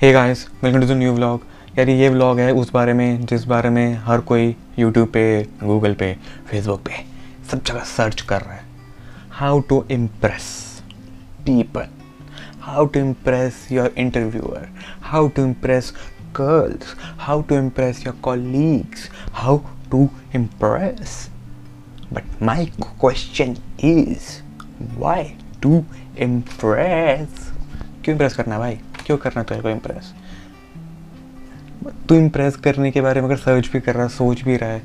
Hey guys welcome to the new vlog यार ये vlog है उस बारे में, जिस बारे में हर कोई यूट्यूब पे गूगल पे फेसबुक पे सब जगह सर्च कर रहा है। How to impress people how to impress your interviewer how to impress girls how to impress your colleagues how to impress but my question is why to impress क्यों impress करना भाई? क्यों करना तेरे को इम्प्रेस तू इम्प्रेस करने के बारे में अगर सर्च भी कर रहा है, सोच भी रहा है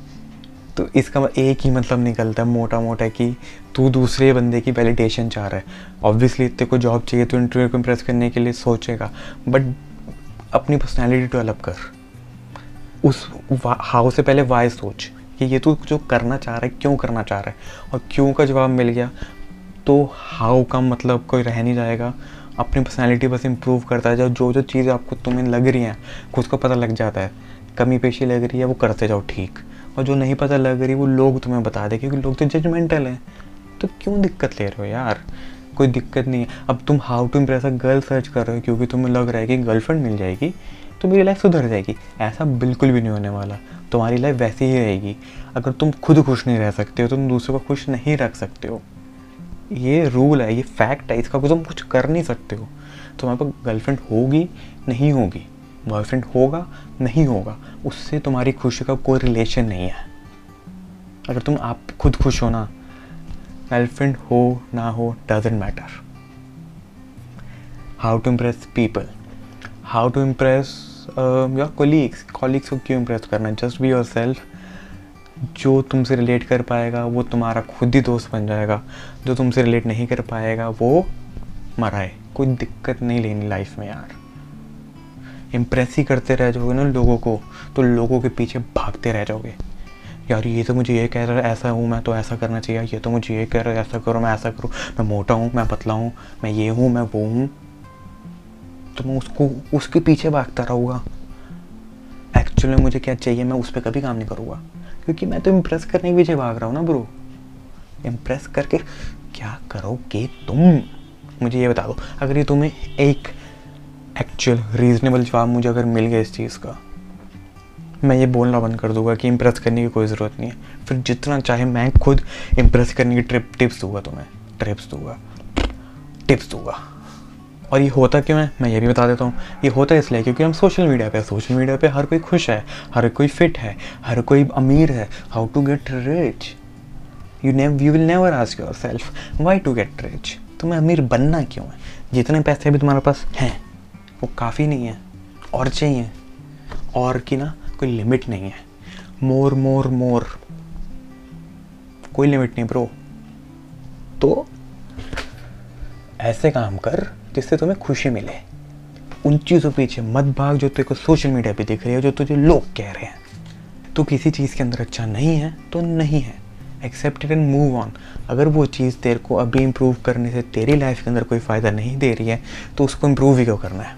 तो इसका एक ही मतलब निकलता है मोटा मोटा कि तू दूसरे बंदे की वैलिडेशन चाह रहा है। ऑब्वियसली तेरे को जॉब चाहिए तो इंटरव्यू को इम्प्रेस करने के लिए सोचेगा बट अपनी पर्सनैलिटी डेवलप कर। उस हाउ से पहले वाई सोच कि ये तू जो करना चाह रहा है, क्यों करना चाह रहा है? और क्यों का जवाब मिल गया तो हाउ का मतलब कोई रह नहीं जाएगा। अपनी पर्सनैलिटी बस इम्प्रूव करता है जो जो चीज़ आपको तुम्हें लग रही हैं, खुद को पता लग जाता है। कमी पेशी लग रही है, वो करते जाओ ठीक। और जो नहीं पता लग रही, वो लोग तुम्हें बता दे, क्योंकि लोग तो जजमेंटल हैं। तो क्यों दिक्कत ले रहे हो यार? कोई दिक्कत नहीं है। अब तुम how to impress a girl search कर रहे हो, क्योंकि तुम्हें लग रहा है कि गर्लफ्रेंड मिल जाएगी तो मेरी लाइफ सुधर जाएगी। ऐसा बिल्कुल भी नहीं होने वाला। तुम्हारी लाइफ वैसी ही रहेगी। अगर तुम खुद खुश नहीं रह सकते हो तो तुम दूसरों को खुश नहीं रख सकते हो। ये रूल है, ये फैक्ट है, इसका तुम कुछ कर नहीं सकते हो। तुम्हारे पास गर्लफ्रेंड होगी, नहीं होगी। बॉयफ्रेंड होगा, नहीं होगा। उससे तुम्हारी खुशी का कोई रिलेशन नहीं है। अगर तुम आप खुद खुश हो ना गर्लफ्रेंड हो, ना हो doesn't matter how to impress people how to impress your colleagues colleagues को क्यों इम्प्रेस करना? जस्ट बी योर सेल्फ जो तुमसे रिलेट कर पाएगा, वो तुम्हारा खुद ही दोस्त बन जाएगा। जो तुमसे रिलेट नहीं कर पाएगा, वो मरा है। कोई दिक्कत नहीं लेनी लाइफ में यार। इम्प्रेस ही करते रह जाओगे ना लोगों को तो लोगों के पीछे भागते रह जाओगे। यार, ये तो मुझे ये कह रहा है, ऐसा हूँ मैं तो ऐसा करना चाहिए। ये तो मुझे ये कह रहा है, ऐसा करो, मैं ऐसा करूँ। मैं मोटा हूँ, मैं पतला हूँ, मैं ये हूँ, मैं वो हूँ। तो मैं उसको, उसके पीछे भागता रहूँगा। एक्चुअली मुझे क्या चाहिए, मैं उस पर कभी काम नहीं करूँगा। क्योंकि मैं तो इम्प्रेस करने के पीछे भाग रहा हूँ ना ब्रो इम्प्रेस करके क्या करोगे तुम? मुझे ये बता दो, अगर ये तुम्हें एक एक्चुअल रीजनेबल जवाब मुझे अगर मिल गया इस चीज़ का, मैं ये बोलना बंद कर दूँगा कि इम्प्रेस करने की कोई ज़रूरत नहीं है। फिर जितना चाहे मैं खुद इम्प्रेस करने की ट्रिप टिप्स दूँगा तुम्हें ट्रिप्स दूँगा टिप्स दूँगा। और ये होता क्यों है? मैं ये भी बता देता हूँ। ये होता है इसलिए क्योंकि हम सोशल मीडिया पे सोशल मीडिया पे हर कोई खुश है, हर कोई फिट है, हर कोई अमीर है। How to get rich you never you will never ask yourself why to get rich तुम्हें अमीर बनना क्यों है? जितने पैसे भी तुम्हारे पास हैं, वो काफ़ी नहीं है, और चाहिए, और की ना कोई लिमिट नहीं है। मोर मोर मोर कोई लिमिट नहीं ब्रो तो ऐसे काम कर जिससे तुम्हें खुशी मिले उन चीज़ों पीछे मत भाग जो तेरे को सोशल मीडिया पे दिख रही है जो तुझे लोग कह रहे हैं तो किसी चीज़ के अंदर अच्छा नहीं है तो नहीं है एक्सेप्ट एंड मूव ऑन अगर वो चीज़ तेरे को अभी इम्प्रूव करने से तेरी लाइफ के अंदर कोई फ़ायदा नहीं दे रही है तो उसको इम्प्रूव ही क्यों करना है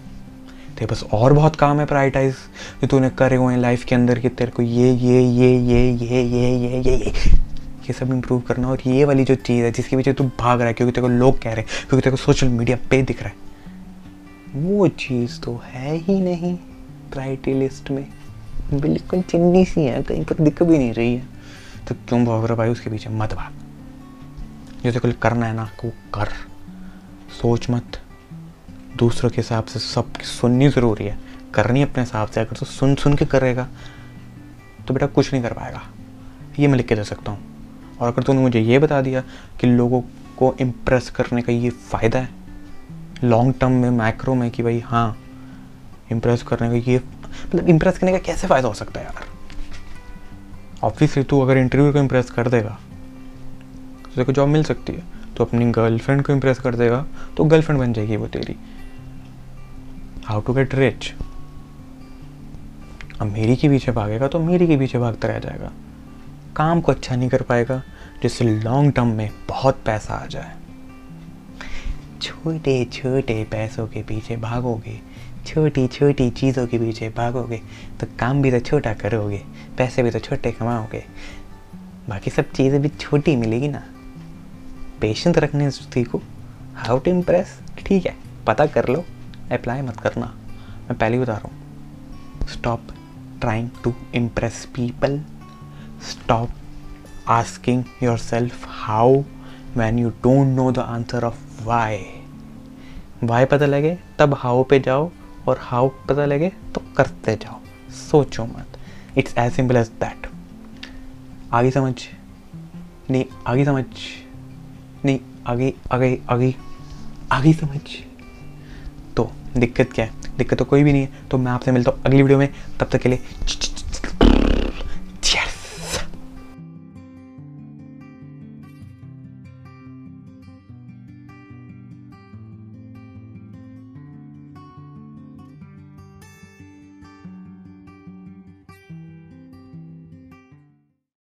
तेरे पास और बहुत काम है प्राइटाइज जो तूने करे हुए हैं लाइफ के अंदर कि तेरे को ये ये ये ये ये ये ये ये ये सब इम्प्रूव करना और ये वाली जो चीज़ है, जिसके पीछे तू भाग रहा है, क्योंकि तेरे को लोग कह रहे हैं, क्योंकि तेरे को सोशल मीडिया पे दिख रहा है। वो चीज़ तो है ही नहीं प्रायोरिटी लिस्ट में। बिल्कुल चिन्नी सी है, कहीं पर दिख भी नहीं रही है। तो क्यों भाग रहा भाई, उसके पीछे मत भाग। जो तेरे को करना है ना, वो कर। सोच मत। दूसरों के हिसाब से सब सुननी ज़रूरी है। करनी अपने हिसाब से, अगर तो सुन सुन के करेगा तो बेटा कुछ नहीं कर पाएगा। ये मैं लिख के दे सकता हूँ। और अगर तूने मुझे ये बता दिया कि लोगों को इम्प्रेस करने का ये फ़ायदा है लॉन्ग टर्म में मैक्रो में कि भाई हाँ इम्प्रेस करने का ये मतलब इम्प्रेस करने का कैसे फ़ायदा हो सकता है यार? ऑब्वियसली तू अगर इंटरव्यू को इम्प्रेस कर देगा तो तेरे को जॉब मिल सकती है तो अपनी गर्लफ्रेंड को इम्प्रेस कर देगा तो गर्लफ्रेंड बन जाएगी वो तेरी। हाउ टू गेट रिच अब मेरी के पीछे भागेगा तो मेरी के पीछे भागता रह जाएगा। काम को अच्छा नहीं कर पाएगा जिससे लॉन्ग टर्म में बहुत पैसा आ जाए। छोटे छोटे पैसों के पीछे भागोगे, छोटी छोटी चीज़ों के पीछे भागोगे तो काम भी तो छोटा करोगे, पैसे भी तो छोटे कमाओगे। बाकी सब चीज़ें भी छोटी मिलेगी ना। पेशेंस रखने सीखो हाउ टू इम्प्रेस ठीक है, पता कर लो। अप्लाई मत करना। मैं पहले बता रहा हूँ। Stop trying to impress people stop yourself how when you don't know the answer of why why पता लगे? तब हाउ पे जाओ और हाउ पता लगे तो करते जाओ। सोचो मत। It's as simple as that आगे समझ? नहीं, आगे समझ? नहीं, आगे आगे आगे आगे समझ? तो दिक्कत क्या है? दिक्कत तो कोई भी नहीं है। तो मैं आपसे मिलता हूँ अगली वीडियो में। तब तक के लिए